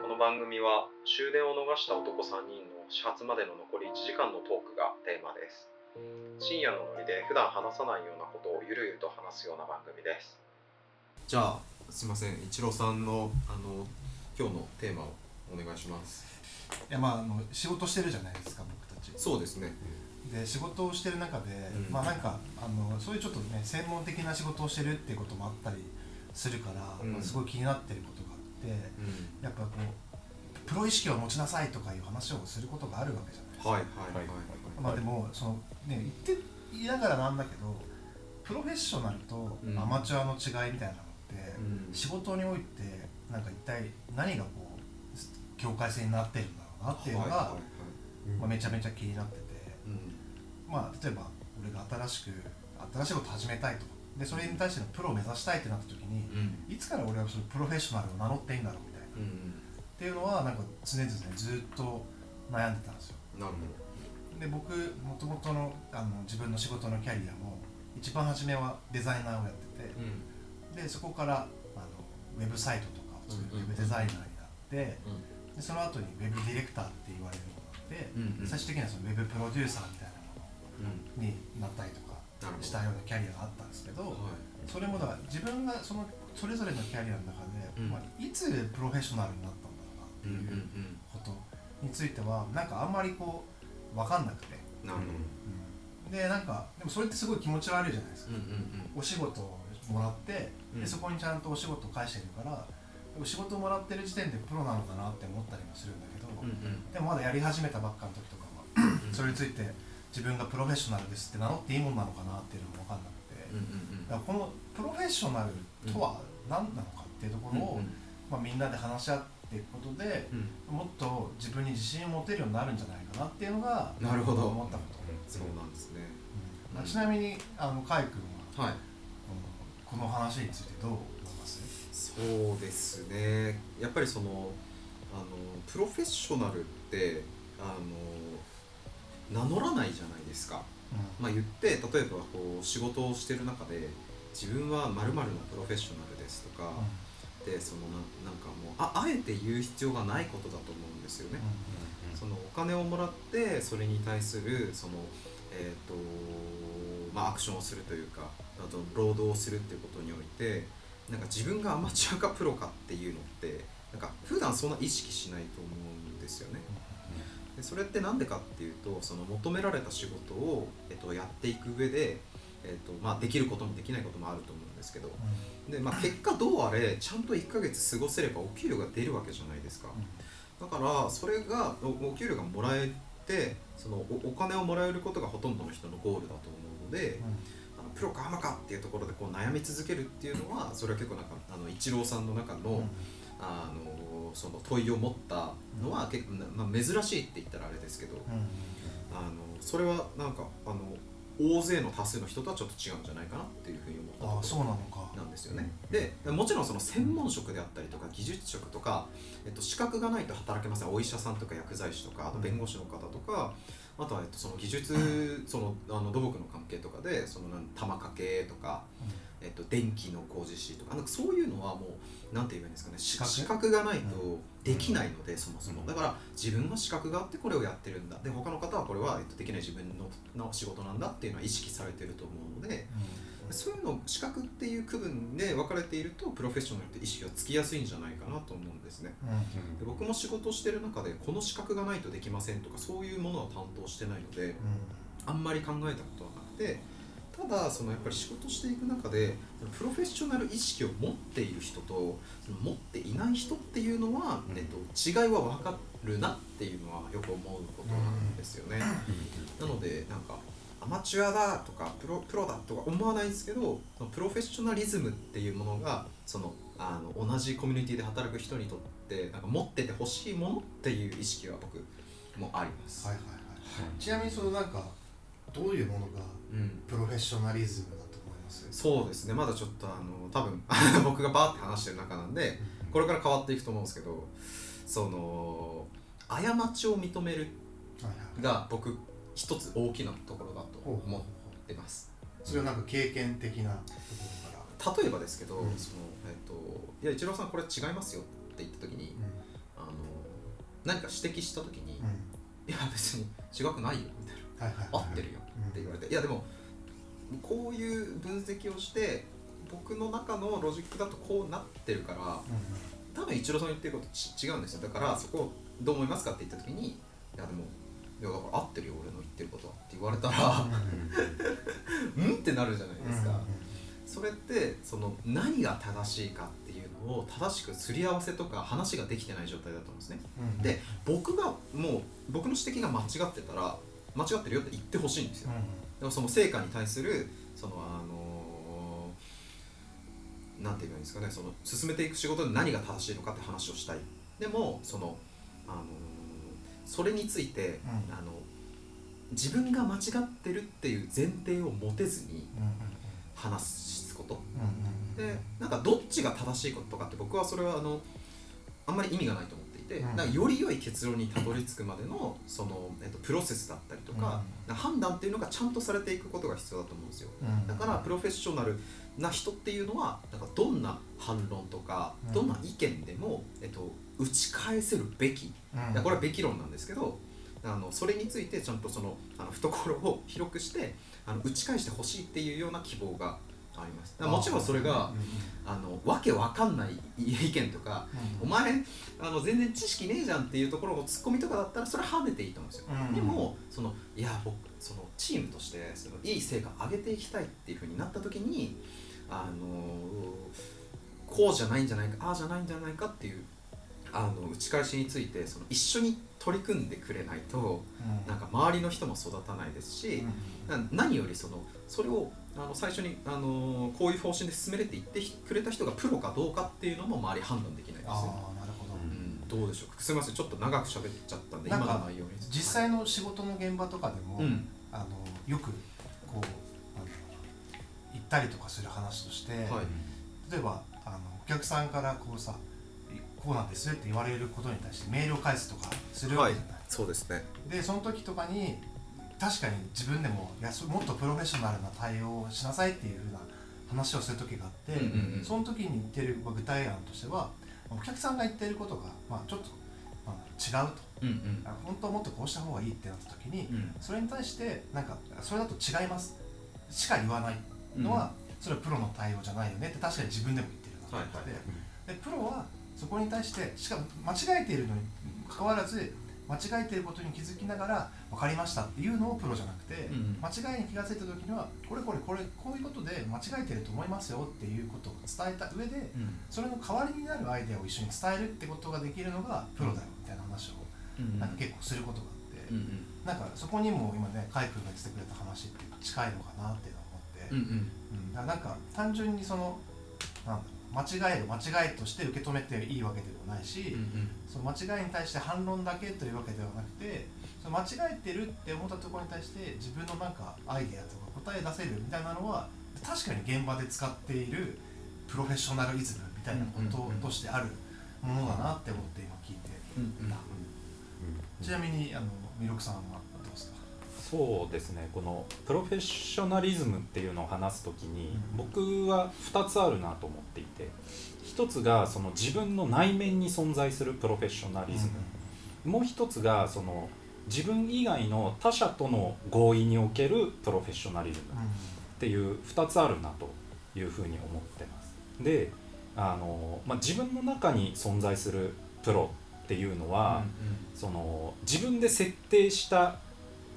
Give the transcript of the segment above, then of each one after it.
この番組は終電を逃した男3人の始発までの残り1時間のトークがテーマです。深夜のノリで普段話さないようなことをゆるゆると話すような番組です。じゃあすいません一郎さんのあの今日のテーマをお願いします。いやまああの仕事してるじゃないですか僕たち。そうですね。で仕事をしてる中で、うん。まあなんかあのそういうちょっとね専門的な仕事をしてるっていうこともあったりするから、うん。まあすごい気になってることがあやっぱこうプロ意識を持ちなさいとかいう話をすることがあるわけじゃないですか、はいはいはいはい。まあでもそのね言って言いながらなんだけどプロフェッショナルとうん。アマチュアの違いみたいなのって、うん。仕事においてなんか一体何がこう境界線になってるんだろうなっていうのが、はいはいはい。まあ、めちゃめちゃ気になってて。うん。まあ、例えば俺が新しく新しいこと始めたいとでそれに対してのプロを目指したいってなった時にうん。いつから俺はそのプロフェッショナルを名乗っていいんだろうみたいな。うん。っていうのはなんか常々ずっと悩んでたんですよ。なるほで僕もともとのあの自分の仕事のキャリアも一番初めはデザイナーをやっててどうん。でそこからあのウェブサイトとかを作るウうんうんェブデザイナーになってうでその後にウェブディレクターって言われるようになってんうん。最終的にはそのウェブプロデューサーみたいなものうん。になったりとかしたようなキャリアがあったんですけど、はい。それもだから自分がそのそれぞれのキャリアの中で、うん。まあ、いつプロフェッショナルになったんだろうなっていうことについてはなんかあんまりこう分かんなくて、なるほうん。でなんかでもそれってすごい気持ち悪いじゃないですか、どうんうん。お仕事をもらって、うん。でそこにちゃんとお仕事を返してるからお仕事をもらってる時点でプロなのかなって思ったりもするんだけど、うんうん。でもまだやり始めたばっかの時とかはうん。それについて自分がプロフェッショナルですって名乗っていいもんなのかなっていうのも分かんなくて、このプロフェッショナルとは何なのかっていうところを、まあ、みんなで話し合っていくことでうん。もっと自分に自信を持てるようになるんじゃないかなっていうのがなるほど。思ったこと、そうなんですね。うん。まあちなみにあの海君ははい。このこの話についてどう思います？そうですね。やっぱりそのあのプロフェッショナルってあの名乗らないじゃないですか、まあ、言って例えばこう仕事をしてる中で自分はまるのプロフェッショナルですとか、でそのななんかもうああえて言う必要がないことだと思うんですよね、そのお金をもらってそれに対するそのえっ、とまあアクションをするというかあと労働をするっていうことにおいてなんか自分がアマチュアかプロかっていうのってなんか普段そんな意識しないと思うんですよねでそれって何でかっていうとその求められた仕事を、えっと、やっていく上で、えっとまあ、できることもできないこともあると思うんですけどで、まあ、結果どうあれちゃんと1ヶ月過ごせればお給料が出るわけじゃないですか。だからそれがおお給料がもらえてそのおお金をもらえることがほとんどの人のゴールだと思うので、あのプロかアマかっていうところでこう悩み続けるっていうのはそれは結構なんかあのイチローさんの中の,、あのその問いを持ったのは結構な、まあ、珍しいって言ったらあれですけど、あのそれはなんかあの大勢の多数の人とはちょっと違うんじゃないかなっていうふうに思ったそうなのか。なんですよね。でもちろんその専門職であったりとか技術職とか、えっと、資格がないと働けません。お医者さんとか薬剤師とかあと弁護士の方とか、あとはえっとその技術 そのあの土木の関係とかでその玉掛けとか、えっと、電気の工事士とかなんかそういうのはもうなんて言えばいいんですかね資格？資格がないとできないので、そもそも。だから自分は資格があってこれをやってるんだ。で他の方はこれは、えっと、できない自分のの仕事なんだっていうのは意識されてると思うので。そういうの資格っていう区分で分かれているとプロフェッショナルって意識がつきやすいんじゃないかなと思うんですね。で僕も仕事をしてる中でこの資格がないとできませんとかそういうものは担当してないのであんまり考えたことはなくてただそのやっぱり仕事していく中でプロフェッショナル意識を持っている人と持っていない人っていうのは、うんえっと、違いは分かるなっていうのはよく思うことなんですよね。なのでなんかアマチュアだとかプロプロだとか思わないですけどプロフェッショナリズムっていうものがそのあの同じコミュニティで働く人にとってなんか持っててほしいものっていう意識は僕もあります。はいはいはいちなみにそのなんかどういうものがうんプロフェッショナリズムだと思いますそうですね。まだちょっとあの多分 僕がバーって話してる中なんでこれから変わっていくと思うんですけどその過ちを認めるはいはい。が僕一つ大きなところだと思ってます。それはなんか経験的なところから。例えばですけど、うん。そのえっといや一郎さんこれ違いますよって言った時にあの何か指摘した時に「いや別に違くないよ」みたいな「合ってるよ」って言われて「いやでもこういう分析をして僕の中のロジックだとこうなってるから多分一郎さん言ってること違うんですよ。だからそこどう思いますかって言った時に「いやでもいやだから合ってるよ俺の言ってることは」って言われたら うんってなるじゃないですか。それってその何が正しいかっていうのを正しくすり合わせとか話ができてない状態だと思うんですね。で僕がもう僕の指摘が間違ってたら間違ってるよって言ってほしいんですよ。でもその成果に対するそのあのなんて言えばいいんですかねその進めていく仕事で何が正しいのかって話をしたい。でもそのあのそれについて、あの自分が間違ってるっていう前提を持てずに話すこと、でなんかどっちが正しいこととかって僕はそれはあのあんまり意味がないと思うん、なんかより良い結論にたどり着くまでのその、えっと、プロセスだったりとか,、うん、判断っていうのがちゃんとされていくことが必要だと思うんですよ、うん、だからプロフェッショナルな人っていうのはなんかどんな反論とか、どんな意見でも、えっと、打ち返せるべき、うん、これはべき論なんですけどあのそれについてちゃんとそのあの懐を広くしてあの打ち返してほしいっていうような希望があります。もちろんそれがあのわけわかんない意見とか、お前あの全然知識ねえじゃんっていうところをツッコミとかだったらそれは跳ねていいと思うんですよ、でもそのいや僕そのチームとしてそのいい成果上げていきたいっていうふうになった時にあのこうじゃないんじゃないかああじゃないんじゃないかっていうあの打ち返しについてその一緒に取り組んでくれないと、うん、なんか周りの人も育たないですし、うん、何よりそのそれをあの最初にあのこういう方針で進めれていってくれた人がプロかどうかっていうのも周り判断できないですよ。あなるほど、うん、どうでしょう？すみませんちょっと長く喋っちゃったんで今の内容に実際の仕事の現場とかでも、あのよくこう行ったりとかする話として、はい、例えばあのお客さんからこうさこうなんですって言われることに対してメールを返すとかするわけじゃない、はい、そうですね。でその時とかに確かに自分でもいやもっとプロフェッショナルな対応をしなさいっていうふうな話をする時があって、うんうんうん、その時に言ってる具体案としてはお客さんが言ってることが、まあ、ちょっと、まあ、違うと、うんうん、本当はもっとこうした方がいいってなった時に、うん、それに対してなんかそれだと違います。しか言わないのは、うん、それはプロの対応じゃないよねって確かに自分でも言ってるなと思って、はいはい、でプロはそこに対してしかも間違えているのにかかわらず間違えていることに気づきながら分かりましたっていうのをプロじゃなくて、うん、間違いに気が付いた時にはこれこれこれこういうことで間違えてると思いますよっていうことを伝えた上で、うん、それの代わりになるアイデアを一緒に伝えるってことができるのがプロだよみたいな話を、なんか結構することがあって、うんうん、なんかそこにも今ねカイ君が言ってくれた話って近いのかなっていうのを思って、うんうん、なんか単純にそのなんだろう間違える間違いとして受け止めていいわけでもないし、うんうん、その間違いに対して反論だけというわけではなくてその間違えてるって思ったところに対して自分のなんかアイデアとか答え出せるみたいなのは確かに現場で使っているプロフェッショナルイズムみたいなこととしてあるものだなって思って今聞いてた、ちなみにあのミロクさんはそうですね。このプロフェッショナリズムっていうのを話す時に僕は2つあるなと思っていて1つがその自分の内面に存在するプロフェッショナリズム、もう1つがその自分以外の他者との合意におけるプロフェッショナリズム。っていう2つあるなというふうに思ってます。であの、まあ、自分の中に存在するプロっていうのは、その自分で設定した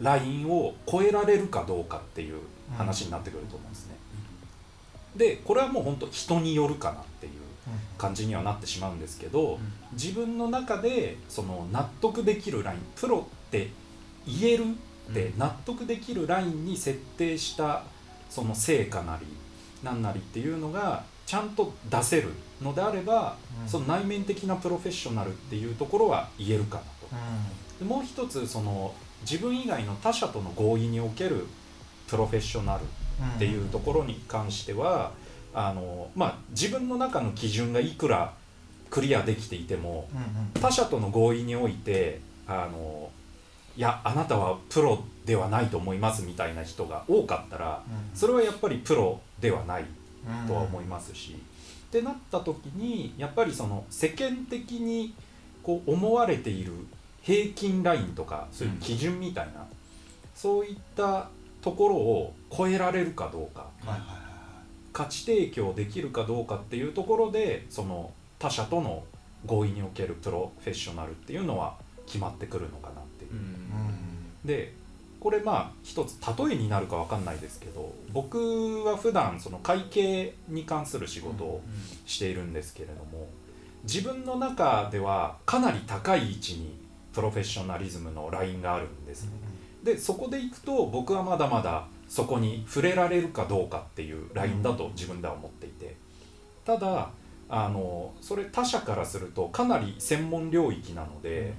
ラインを超えられるかどうかっていう話になってくると思うんですね。でこれはもう本当人によるかなっていう感じにはなってしまうんですけど自分の中でその納得できるラインプロって言えるって納得できるラインに設定したその成果なりなんなりっていうのがちゃんと出せるのであれば、その内面的なプロフェッショナルっていうところは言えるかなと。でもう一つその自分以外の他者との合意におけるプロフェッショナルっていうところに関しては、うん、あのまあ、自分の中の基準がいくらクリアできていても、うんうん、他者との合意においてあのいやあなたはプロではないと思いますみたいな人が多かったら、うん、それはやっぱりプロではないとは思いますし、うん、ってなった時にやっぱりその世間的にこう思われている平均ラインとかそういう基準みたいな、そういったところを超えられるかどうか、はいはいはいはい。価値提供できるかどうかっていうところでその他者との合意におけるプロフェッショナルっていうのは決まってくるのかなっていう。でこれまあ一つ例えになるか分かんないですけど僕は普段その会計に関する仕事をしているんですけれども自分の中ではかなり高い位置にプロフェッショナリズムのラインがあるんですね。でそこでいくと僕はまだまだそこに触れられるかどうかっていうラインだと自分では思っていて。ただあのそれ他者からするとかなり専門領域なので、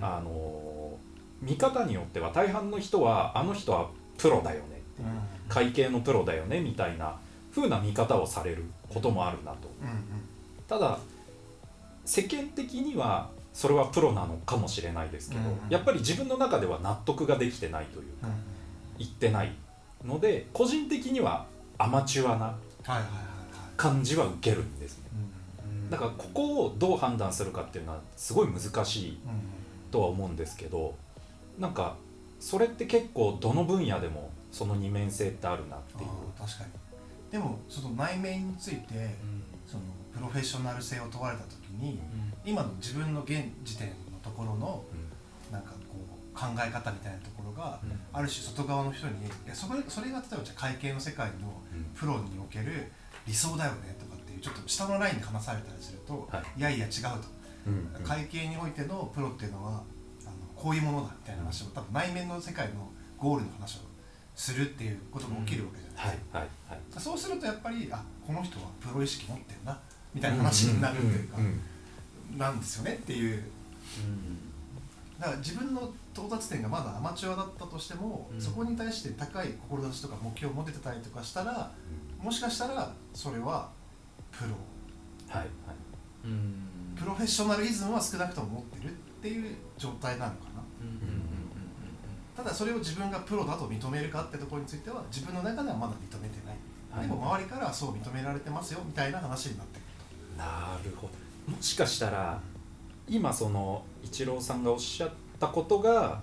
あの見方によっては大半の人はあの人はプロだよねって。いう会計のプロだよねみたいな風な見方をされることもあるなと。ただ世間的にはそれはプロなのかもしれないですけど、やっぱり自分の中では納得ができてないというか、言ってないので個人的にはアマチュアな感じは受けるんですね、だからここをどう判断するかっていうのはすごい難しいとは思うんですけどなんかそれって結構どの分野でもその二面性ってあるなっていう。確かにでもその内面について、そのプロフェッショナル性を問われた時に、今の自分の現時点のところの、なんかこう考え方みたいなところが、ある種外側の人にいやそれそれが例えばじゃ会計の世界のプロにおける理想だよねとかっていうちょっと下のラインで話されたりすると、い、やいや違うと、会計においてのプロっていうのはあのこういうものだみたいな話を多分内面の世界のゴールの話をするっていうことが起きるわけじゃないですか、はいはいそうするとやっぱりあこの人はプロ意識持ってるなみたいな話になるというか、なんですよねっていう、だから自分の到達点がまだアマチュアだったとしても、そこに対して高い志とか目標を持ててたりとかしたらもしかしたらそれはプロ、はいはい、プロフェッショナリズムは少なくとも持ってるっていう状態なのかな、ただそれを自分がプロだと認めるかってところについては自分の中ではまだ認めてない、はい、でも周りからはそう認められてますよみたいな話になって。くるなるほどもしかしたら今そのイチローさんがおっしゃったことが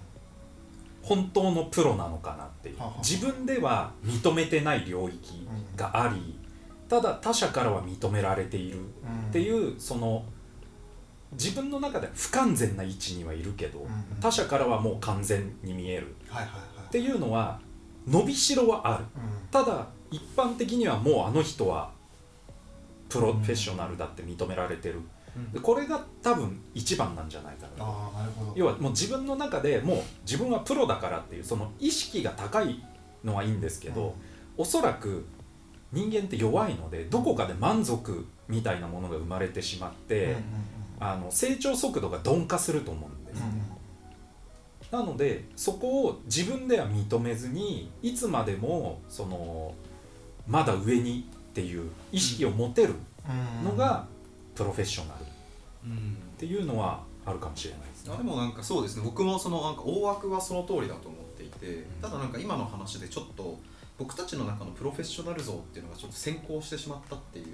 本当のプロなのかなっていう。自分では認めてない領域がありただ他者からは認められているっていうその自分の中では不完全な位置にはいるけど他者からはもう完全に見える。っていうのは伸びしろはある。ただ一般的にはもうあの人はプロフェッショナルだって認められてる。でこれが多分一番なんじゃないかな。要はもう自分の中でもう自分はプロだからっていうその意識が高いのはいいんですけど、うん、おそらく人間って弱いのでどこかで満足みたいなものが生まれてしまって、あの成長速度が鈍化すると思うんです、ね、なのでそこを自分では認めずにいつまでもそのまだ上にっていう意識を持てるのがプロフェッショナルっていうのはあるかもしれないですね。でもなんかそうですね。僕もそのなんか大枠はその通りだと思っていてただなんか今の話でちょっと僕たちの中のプロフェッショナル像っていうのがちょっと先行してしまったっていう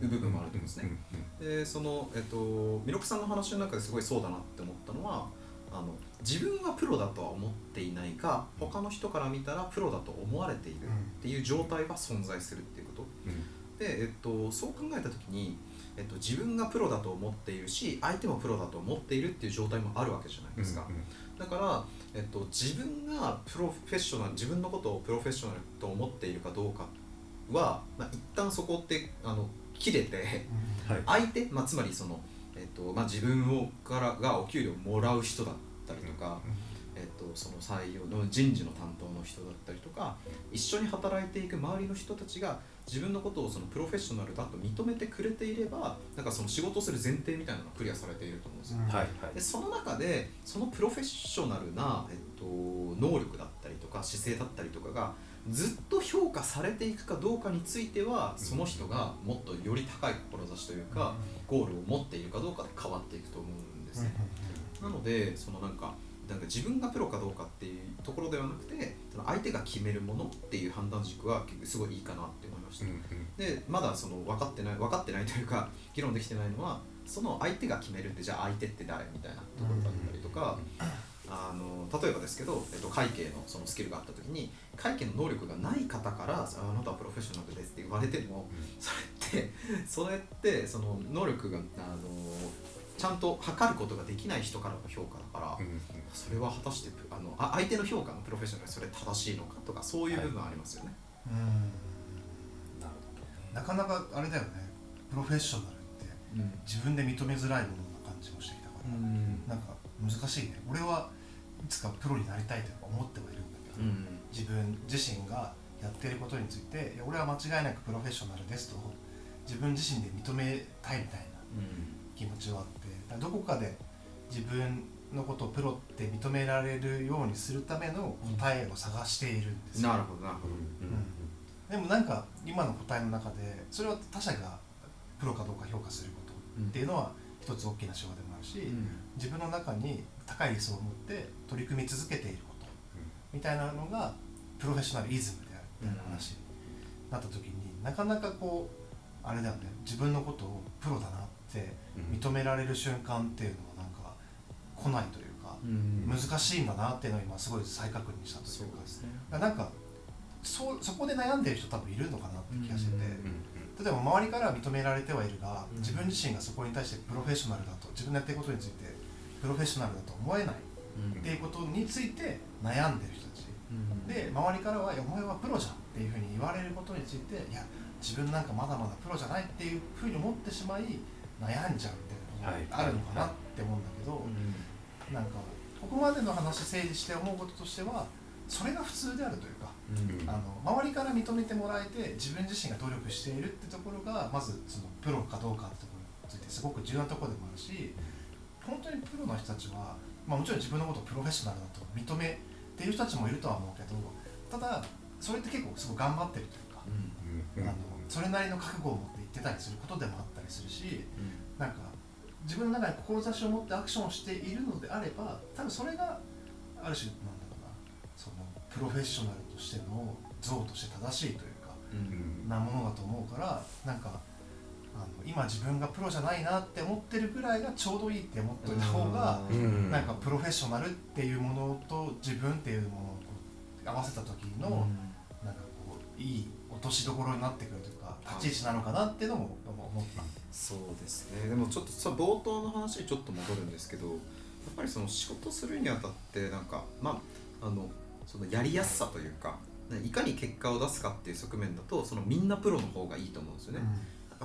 部分もあると思うんですね。でその、えっと、弥勒さんの話の中ですごいそうだなって思ったのはあの自分はプロだとは思っていないが他の人から見たらプロだと思われているっていう状態は存在するっていうこと。で、えっと、そう考えた時に、えっと、自分がプロだと思っているし相手もプロだと思っているっていう状態もあるわけじゃないですか。だからえっと、自分がプロフェッショナル自分のことをプロフェッショナルと思っているかどうかは、まあ、一旦そこってあの切れて、はい、相手、まあ、つまりその、えっとまあ、自分をからがお給料もらう人だったりとか、えっと、その採用の人事の担当の人だったりとか一緒に働いていく周りの人たちが自分のことをそのプロフェッショナルだと認めてくれていればなんかその仕事をする前提みたいなのがクリアされていると思うんですよ、はいはい、でその中でそのプロフェッショナルな、えっと、能力だったりとか姿勢だったりとかがずっと評価されていくかどうかについてはその人がもっとより高い志というかゴールを持っているかどうかで変わっていくと思うんですね。なのでそのなんかなんか自分がプロかどうかっていうところではなくて相手が決めるものっていう判断軸はすごいいいかなって思いました、うんうん、でまだその分かってない分かってないというか 議論できてないのはその相手が決めるってじゃあ相手って誰みたいなところだったりとか、あの例えばですけど、えっと、会計のそのスキルがあった時に会計の能力がない方から「あなたはプロフェッショナルです」って言われても、それってそれってその能力があのちゃんと測ることができない人からの評価だから、それは果たしてあのあ相手の評価のプロフェッショナルそれ正しいのかとかそういう部分ありますよね。はい、うん。なるほど、ね、なかなかあれだよね。プロフェッショナルって自分で認めづらいものな感じもしてきたから、うん、なんか難しいね。俺はいつかプロになりたいと思ってはいるんだけど、うん、自分自身がやっていることについていや俺は間違いなくプロフェッショナルですと自分自身で認めたいみたいな気持ちはあってどこかで自分のことをプロって認められるようにするための答えを探しているんですよ、なるほどなるほど、うん、でもなんか今の答えの中でそれは他者がプロかどうか評価することっていうのは一つ大きな手話でもあるし、うん、自分の中に高い理想を持って取り組み続けていることみたいなのがプロフェッショナルイズムであるみたいな話になった時になかなかこうあれだよね。自分のことをプロだなって認められる瞬間っていうのはなんか来ないというか、難しいんだなっていうのを今すごい再確認したというか。ですね。なんかそそこで悩んでる人多分いるのかなって気がしてて、例えば周りから認められてはいるが自分自身がそこに対してプロフェッショナルだと自分のやってることについてプロフェッショナルだと思えないっていうことについて悩んでる人たち、で周りからは「お前はプロじゃん」っていうふうに言われることについて「いや自分なんかまだまだプロじゃない」っていうふうに思ってしまい悩んじゃうみたいなことがあるのかなって思うんだけど、なんかここまでの話整理して思うこととしてはそれが普通であるというか、あの周りから認めてもらえて自分自身が努力しているってところがまずそのプロかどうかってところについてすごく重要なところでもあるし本当にプロの人たちは、まあ、もちろん自分のことをプロフェッショナルだと認めている人たちもいるとは思うけどただそれって結構すごい頑張ってるというか、あのそれなりの覚悟を持って言ってたりすることでもあったりするし、なんか自分の中に志を持ってアクションをしているのであれば多分それがある種なんだろうなそのプロフェッショナルとしての像として正しいというか、なものだと思うからなんかあの今自分がプロじゃないなって思ってるぐらいがちょうどいいって思っといた方が、なんかプロフェッショナルっていうものと自分っていうものを合わせた時の、なんかこういい落としどころになってくるというか立ち位置なのかなっていうのも思った。そうですね。でもちょっとさ冒頭の話にちょっと戻るんですけどやっぱりその仕事するにあたってなんかまああのそのやりやすさというかいかに結果を出すかっていう側面だとそのみんなプロの方がいいと思うんですよね。うん、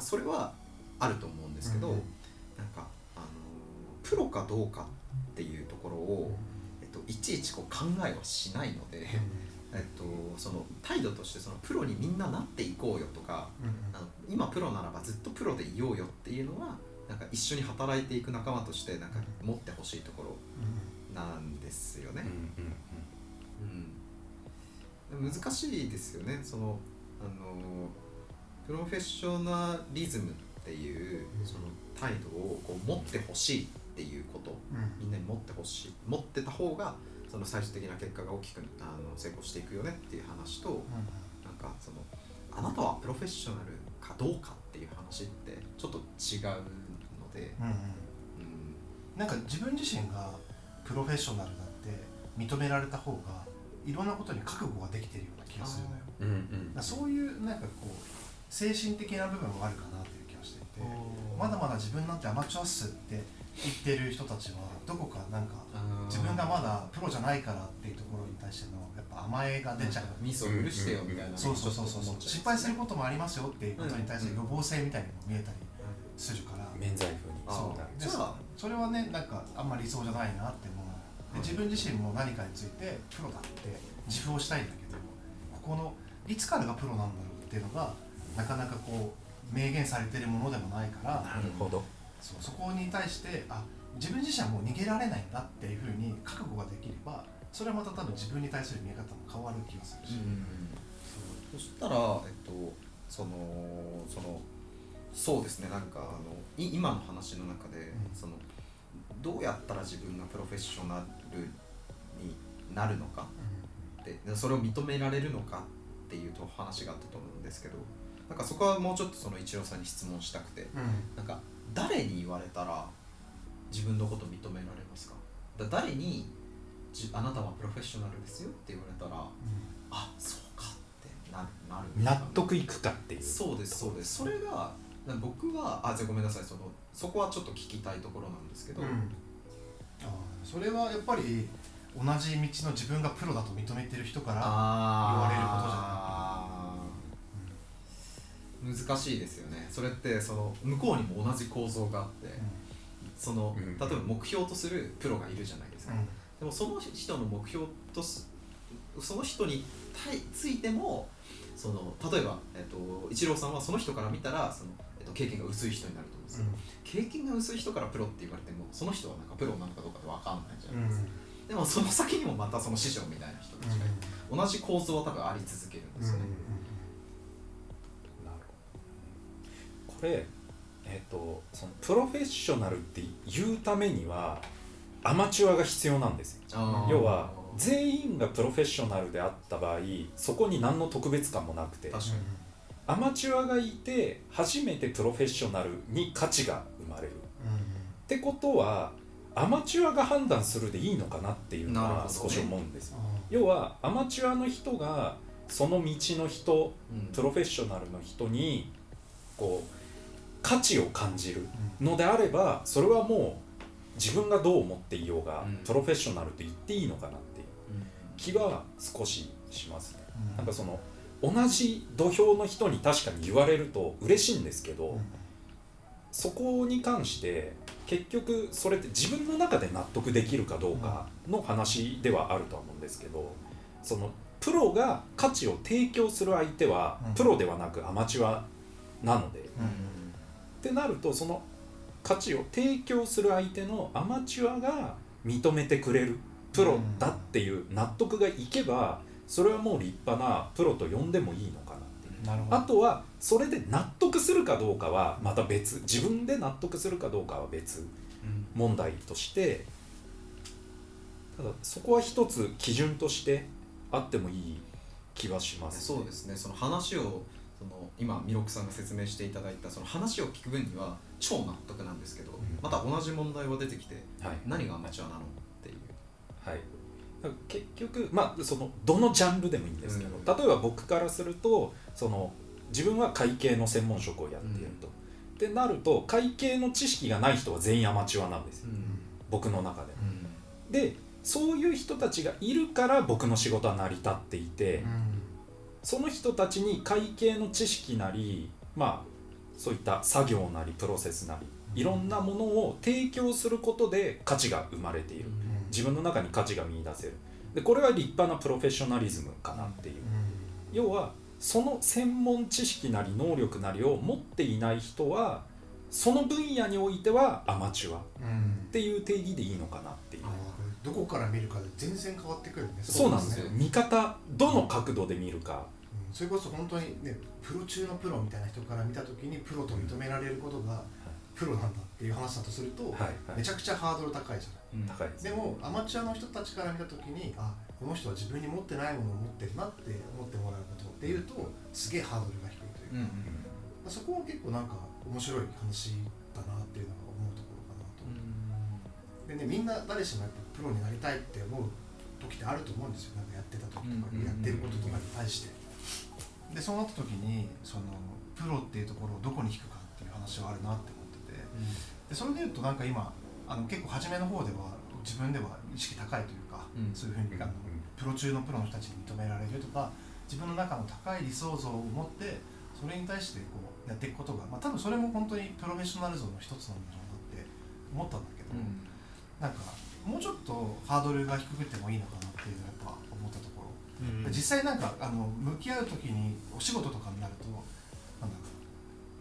それはあると思うんですけど、うん、なんかあのプロかどうかっていうところを、えっと、いちいちこう考えはしないので。えっと、その態度としてそのプロにみんななっていこうよとか、あの今プロならばずっとプロでいようよっていうのはなんか一緒に働いていく仲間としてなんか持ってほしいところなんですよね。うん、難しいですよね。そのあのプロフェッショナリズムっていうその態度をこう持ってほしいっていうこと、みんなに持ってほしい持ってた方がその最終的な結果が大きくあの成功していくよねっていう話と、なんかそのあなたはプロフェッショナルかどうかっていう話ってちょっと違うので、うん、うん、なんか自分自身がプロフェッショナルだって認められた方がいろんなことに覚悟ができてるような気がするのよ、うん。うん、そういうなんかこう精神的な部分もあるかなという気がしていてまだまだ自分なんてアマチュアっすって言ってる人たちはどこかなんか自分がまだプロじゃないからっていうところに対してのやっぱ甘えが出ちゃう。ミスを許してよみたいな、そうそうそうそう。失敗することもありますよっていうことに対する予防性みたいにも見えたりするから、免罪符に。そう。でそれはねなんかあんまり理想じゃないなって思う。で自分自身も何かについてプロだって自負をしたいんだけどここのいつからがプロなんだろうっていうのがなかなかこう明言されてるものでもないからなるほど。そうそこに対してあ自分自身はもう逃げられないんだっていうふうに覚悟ができればそれはまた多分自分に対する見え方も変わる気がするし、そしたら、えっと、そのそのそうですね。なんかあの今の話の中で、うん、そのどうやったら自分がプロフェッショナルになるのか、うん、でそれを認められるのかっていう話があったと思うんですけどなんかそこはもうちょっとその一郎さんに質問したくて、うん、なんか誰に言われたら自分のこと認められますか？だ誰にじあなたはプロフェッショナルですよって言われたら、あそうかってなるなる納得いくかっていう。そうですそうです。それが僕はあじゃあごめんなさいそのそこはちょっと聞きたいところなんですけど、うん、あそれはやっぱり同じ道の自分がプロだと認めてる人から言われることじゃない、うん、難しいですよね。それってその向こうにも同じ構造があって、うん、その例えば目標とするプロがいるじゃないですか、うん、でもその人の目標とすその人についてもその例えば、えっと、イチローさんはその人から見たらその、えっと、経験が薄い人になると思うんですよ、経験が薄い人からプロって言われてもその人はなんかプロなのかどうかって分かんないじゃないですか、でもその先にもまたその師匠みたいな人たちがいて、うん、同じ構造は多分あり続けるんですよね。れえっ、ー、とそのプロフェッショナルって言うためにはアマチュアが必要なんですよ。要は全員がプロフェッショナルであった場合そこに何の特別感もなくて。アマチュアがいて初めてプロフェッショナルに価値が生まれる。うん、ってことはアマチュアが判断するでいいのかなっていうのは少し思うんですよ、ね、要はアマチュアの人がその道の人、うん、プロフェッショナルの人にこう価値を感じるのであればそれはもう自分がどう思っていようが、うん、プロフェッショナルと言っていいのかなっていう。気は少ししますね、うん、なんかその同じ土俵の人に確かに言われると嬉しいんですけど、うん、そこに関して結局それって自分の中で納得できるかどうかの話ではあるとは思うんですけどそのプロが価値を提供する相手はプロではなくアマチュアなので、ってなるとその価値を提供する相手のアマチュアが認めてくれるプロだっていう納得がいけばそれはもう立派なプロと呼んでもいいのかなっていう。あとはそれで納得するかどうかはまた別。自分で納得するかどうかは別。問題として。ただそこは一つ基準としてあってもいい気はします、ね、そうですね。その話をその今弥勒さんが説明していただいたその話を聞く分には超納得なんですけど、うん、また同じ問題は出てきて、はい、何がアマチュアなのっていう。はい。結局まあそのどのジャンルでもいいんですけど、うん、例えば僕からするとその自分は会計の専門職をやっていると。うん、ってなると会計の知識がない人は全員アマチュアなんですよ、うん、僕の中で。でそういう人たちがいるから僕の仕事は成り立っていて、その人たちに会計の知識なりまあそういった作業なりプロセスなりいろんなものを提供することで価値が生まれている。自分の中に価値が見いだせる。でこれは立派なプロフェッショナリズムかなっていう。要はその専門知識なり能力なりを持っていない人はその分野においてはアマチュアっていう定義でいいのかなっていう、どこから見るかで全然変わってくるね。そうなんですよ。見方どの角度で見るか、うん、それこそ本当にねプロ中のプロみたいな人から見た時にプロと認められることがプロなんだっていう話だとすると、めちゃくちゃハードル高いじゃない、高いでもアマチュアの人たちから見た時にあこの人は自分に持ってないものを持ってるなって思ってもらうことっていうとすげえハードルが低いというか、うそこは結構なんか面白い話だなっていうのが思うところかなと、うん、でねみんな誰しもやっぱプロになりたいって思う時ってあると思うんですよ。なんかやってた時とか、やってることとかに対してでそうなった時にそのプロっていうところをどこに引くかっていう話はあるなって思ってて、でそれでいうとなんか今あの結構初めの方では自分では意識高いというか、そういうふうにあのプロ中のプロの人たちに認められるとか自分の中の高い理想像を持ってそれに対してこうやっていくことが、まあ、多分それも本当にプロフェッショナル像の一つなんだろうなって思ったんだけど、うん、なんかもうちょっとハードルが低くてもいいのかなっていううん、実際なんかあの向き合う時にお仕事とかになるとなんだろ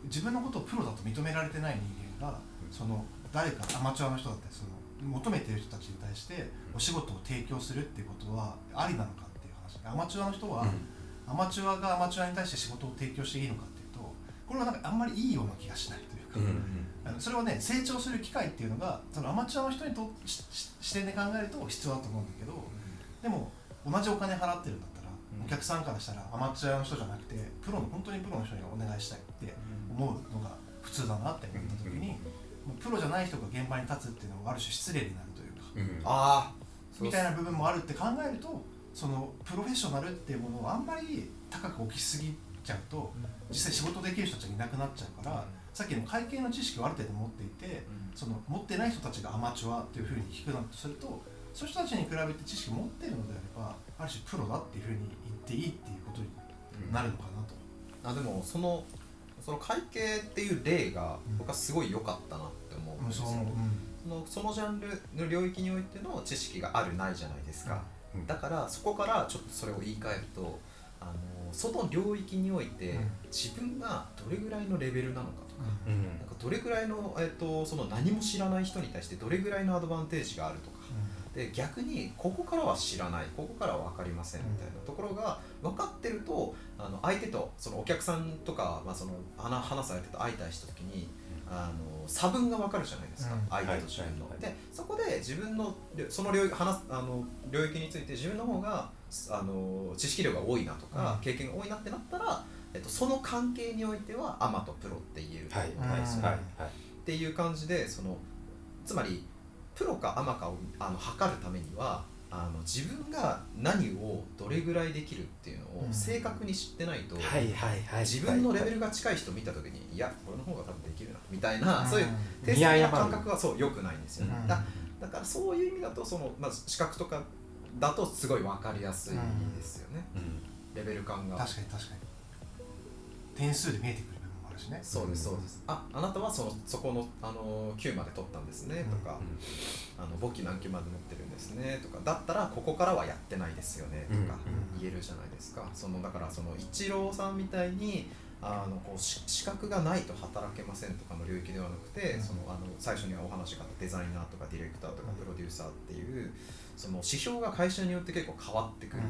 う自分のことをプロだと認められてない人間がその誰かアマチュアの人だったりその求めてる人たちに対してお仕事を提供するっていうことはありなのかっていう話。アマチュアの人は、アマチュアがアマチュアに対して仕事を提供していいのかっていうとこれはなんかあんまりいいような気がしないというか、うんそれはね成長する機会っていうのがそのアマチュアの人にと視点で考えると必要だと思うんだけど、でも同じお金払ってるんだったら、お客さんからしたらアマチュアの人じゃなくてプロの本当にプロの人にお願いしたいって思うのが普通だなって思った時に、もうプロじゃない人が現場に立つっていうのはある種失礼になるというか、うん。ああみたいな部分もあるって考えるとそのプロフェッショナルっていうものをあんまり高く置きすぎちゃうと実際仕事できる人たちがいなくなっちゃうから、さっきの会計の知識をある程度持っていて、その持ってない人たちがアマチュアというふうに聞くなとするとそういう人たちに比べて知識を持っているのであればある種プロだっていうふうに言っていいっていうことになるのかなと。あでもそのその会計っていう例が僕はすごい良かったなって思うんですよ、そう思う、そのそのジャンルの領域においての知識があるないじゃないですか、うん。だからそこからちょっとそれを言い換えるとあのその領域においてうん。自分がどれぐらいのレベルなのかとか,、うん。なんかどれぐらいの,、えっとその何も知らない人に対してどれぐらいのアドバンテージがあるとかで逆にここからは知らないここからは分かりませんみたいなところが分かってるとあの相手とそのお客さんとか、まあ、その話話す相手と相対した時にあの差分が分かるじゃないですか、うん。相手と自分の。はい。でそこで自分のその領域話すあの領域について自分の方があの知識量が多いなとか、うん。経験が多いなってなったら、えっと、その関係においてはアマとプロって言えるとはい。思うはい。はい。っていう感じでそのつまりプロかアマかをあの測るためにはあの自分が何をどれぐらいできるっていうのをうん。正確に知ってないと、自分のレベルが近い人を見た時にいや俺の方が多分できるなみたいな、そういうう定性的な感覚はそう良くないんですよね、うん。だだからそういう意味だとその、まず資格とかだとすごい分かりやすいですよね、うん。レベル感が。確かに確かに。点数で見えてくるるしね。そうですそうです。ああなたはそのそこの、あの9まで取ったんですねとか、あの簿記何級まで持ってるんですねとか。だったらここからはやってないですよねとかうん言えるじゃないですか、そのだからそのイチローさんみたいにあのこうし資格がないと働けませんとかの領域ではなくて、うん。そのあの最初にはお話があったデザイナーとかディレクターとかプロデューサーっていうその指標が会社によって結構変わってくる、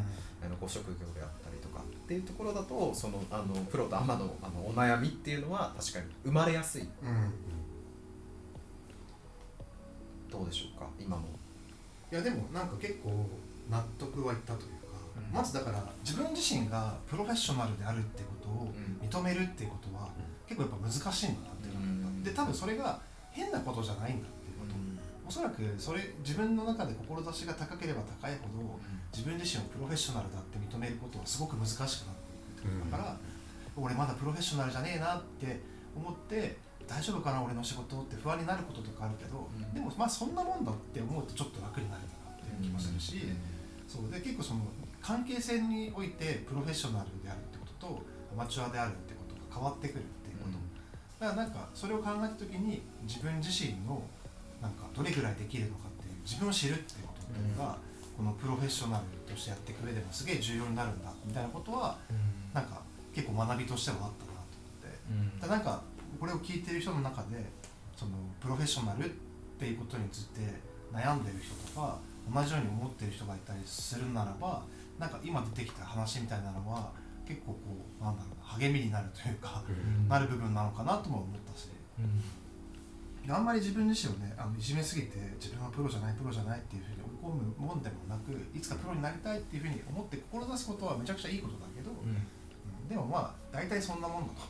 あのご職業であったりとかっていうところだとそのあのプロとアマのあのお悩みっていうのは確かに生まれやすい。うん、うんどうでしょうか？今の。いやでもなんか結構納得はいったというか、うん。まずだから自分自身がプロフェッショナルであるってことをうん。認めるっていうことは結構やっぱ難しいんだなっていうのがあったで多分それが変なことじゃないんだおそらくそれ自分の中で志が高ければ高いほど自分自身をプロフェッショナルだって認めることはすごく難しくなっていくだから、俺まだプロフェッショナルじゃねえなって思って大丈夫かな俺の仕事って不安になることとかあるけど、うん。でもまあそんなもんだって思うとちょっと楽になれたなっていう気もするし、そうで結構その関係性においてプロフェッショナルであるってこととアマチュアであるってことが変わってくるっていうこと、だからなんかそれを考えた時に自分自身のなんかどれぐらいできるのかっていう自分を知るっていうことっていうのが、このプロフェッショナルとしてやっていく上でもすげえ重要になるんだみたいなことはなんか結構学びとしてはあったなと思って。ただなんかこれを聞いてる人の中でそのプロフェッショナルっていうことについて悩んでる人とか同じように思ってる人がいたりするならばなんか今出てきた話みたいなのは結構こうなんだろうな励みになるというか、なる部分なのかなとも思ったしあんまり自分自身をねあのいじめすぎて自分はプロじゃないプロじゃないっていうふうに追い込むもんでもなくいつかプロになりたいっていうふうに思って志すことはめちゃくちゃいいことだけど、うん。でもまあ大体そんなもんだと。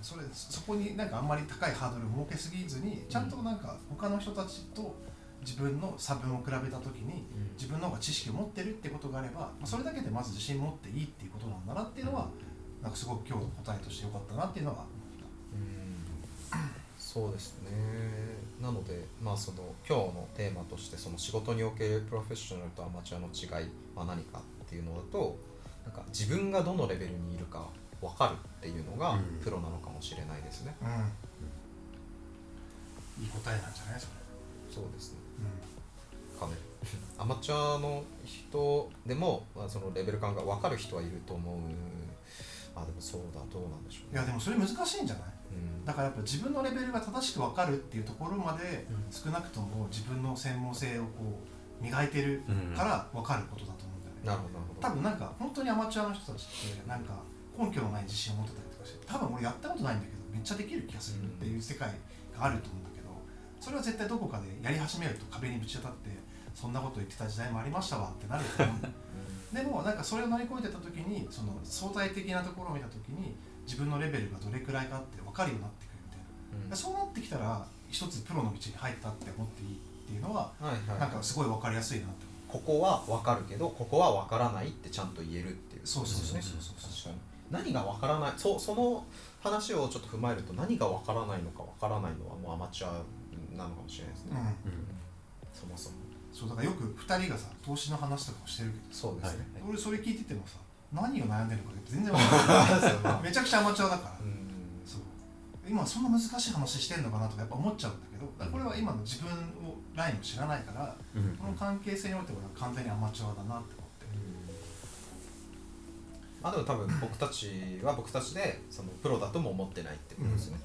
それそこになんかあんまり高いハードルを設けすぎずにちゃんとなんか他の人たちと自分の差分を比べた時に自分の方が知識を持ってるってことがあれば、まあ、それだけでまず自信持っていいっていうことなんだなっていうのはなんかすごく今日の答えとしてよかったなっていうのは思った。そうですね。なのでまあその今日のテーマとしてその仕事におけるプロフェッショナルとアマチュアの違いは何かっていうのだとなんか自分がどのレベルにいるか分かるっていうのがうん。プロなのかもしれないですね、うん、いい答えなんじゃないそれ、そうですね。うかね。アマチュアの人でも、まあ、そのレベル感が分かる人はいると思う。あでもそうだどうなんでしょうん、いやでもそれ難しいんじゃない？うんだからやっぱ自分のレベルが正しく分かるっていうところまでうん。少なくとも自分の専門性をこう磨いてるから分かることだと思うんだよね、多分なんか本当にアマチュアの人たちってなんか根拠のない自信を持ってたりとかして多分俺やったことないんだけどめっちゃできる気がするっていう世界があると思うんだけどそれは絶対どこかでやり始めると壁にぶち当たってそんなこと言ってた時代もありましたわってなると思う。でもなんかそれを乗り越えてた時にその相対的なところを見た時に自分のレベルがどれくらいかって分かるようになってくるみたいな、うん。そうなってきたら一つプロの道に入ったって思っていいっていうのは、はいはい。なんかすごい分かりやすいなってここは分かるけどここは分からないってちゃんと言えるっていう。そうそうそうそう確かに。何が分からないそうその話をちょっと踏まえると何が分からないのか分からないのはもうアマチュアなのかもしれないですね、うん。そもそも。そうだからよく2人がさ投資の話とかもしてるけどそうですね、俺それ聞いててもさ何を悩んでるのか全然分からない。めちゃくちゃアマチュアだから、うん。そう。今そんな難しい話してんのかなとかやっぱ思っちゃうんだけどこれは今の自分をラインを知らないからうん。この関係性においては完全にアマチュアだなって思って。まあでも多分僕たちは僕たちでそのプロだとも思ってないってことですね、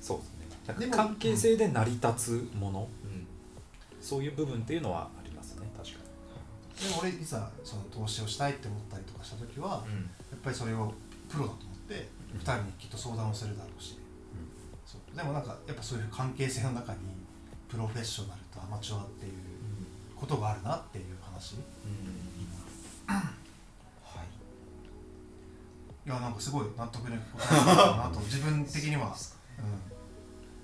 そうですね。関係性で成り立つもの、うん。そういう部分っていうのはでも俺いざその投資をしたいって思ったりとかした時は、うん。やっぱりそれをプロだと思って2人にきっと相談をするだろうし、そう。でもなんかやっぱそういう関係性の中にプロフェッショナルとアマチュアっていうことがあるなっていう話、はい。いやなんかすごい納得のいくだなと。自分的には、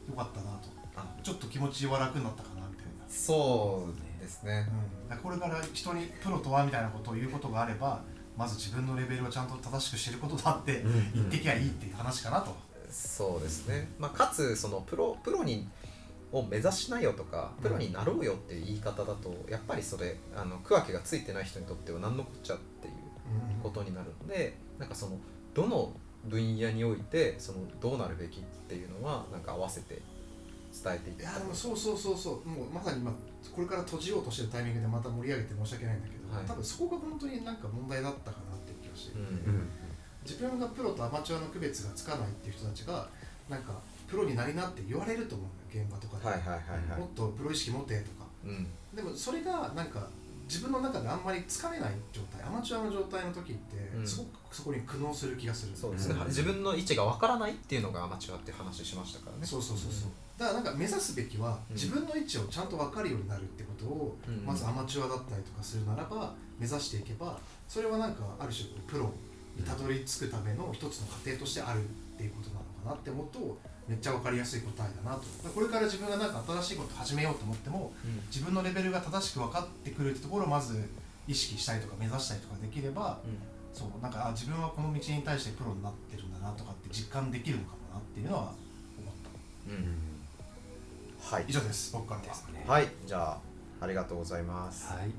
うん、よかったなと。あちょっと気持ちは楽になったかなみたいな、そうですね。うん、これから人にプロとはみたいなことを言うことがあればまず自分のレベルをちゃんと正しく知ることだって言ってきゃいいっていう話かなと、そうですね、まあ、かつそのプロプロにを目指しなよとかプロになろうよっていう言い方だとやっぱりそれあの区分けがついてない人にとっては何のこっちゃっていうことになるのでなんかそのどの分野においてそのどうなるべきっていうのはなんか合わせて伝えていったいやでもそうそうそうそう。もうまさに今これから閉じようとしてるタイミングでまた盛り上げて申し訳ないんだけど、はい。多分そこが本当になんか問題だったかなっていう気がして、うん自分がプロとアマチュアの区別がつかないっていう人たちがなんかプロになりなって言われると思うんだよ現場とかで、はいはいはいはい。もっとプロ意識持てとか。うん。でもそれがなんか自分の中であんまりつかめない状態アマチュアの状態の時ってうん。すごくそこに苦悩する気がする、そうですね、うん自分の位置がわからないっていうのがアマチュアって話しましたからね。そうそうそうそう。だからなんか目指すべきはうん。自分の位置をちゃんと分かるようになるってことをうん。まずアマチュアだったりとかするならば目指していけばそれはなんかある種プロにたどり着くための一つの過程としてあるっていうことなのかなって思うとめっちゃ分かりやすい答えだなと。これから自分がなんか新しいこと始めようと思ってもうん。自分のレベルが正しく分かってくるってところをまず意識したりとか目指したりとかできればそうなんかあ自分はこの道に対してプロになってるんだなとかって実感できるのかもなっていうのは思った。うん。はい以上です。僕からは。ですね。はい。じゃあありがとうございます。はい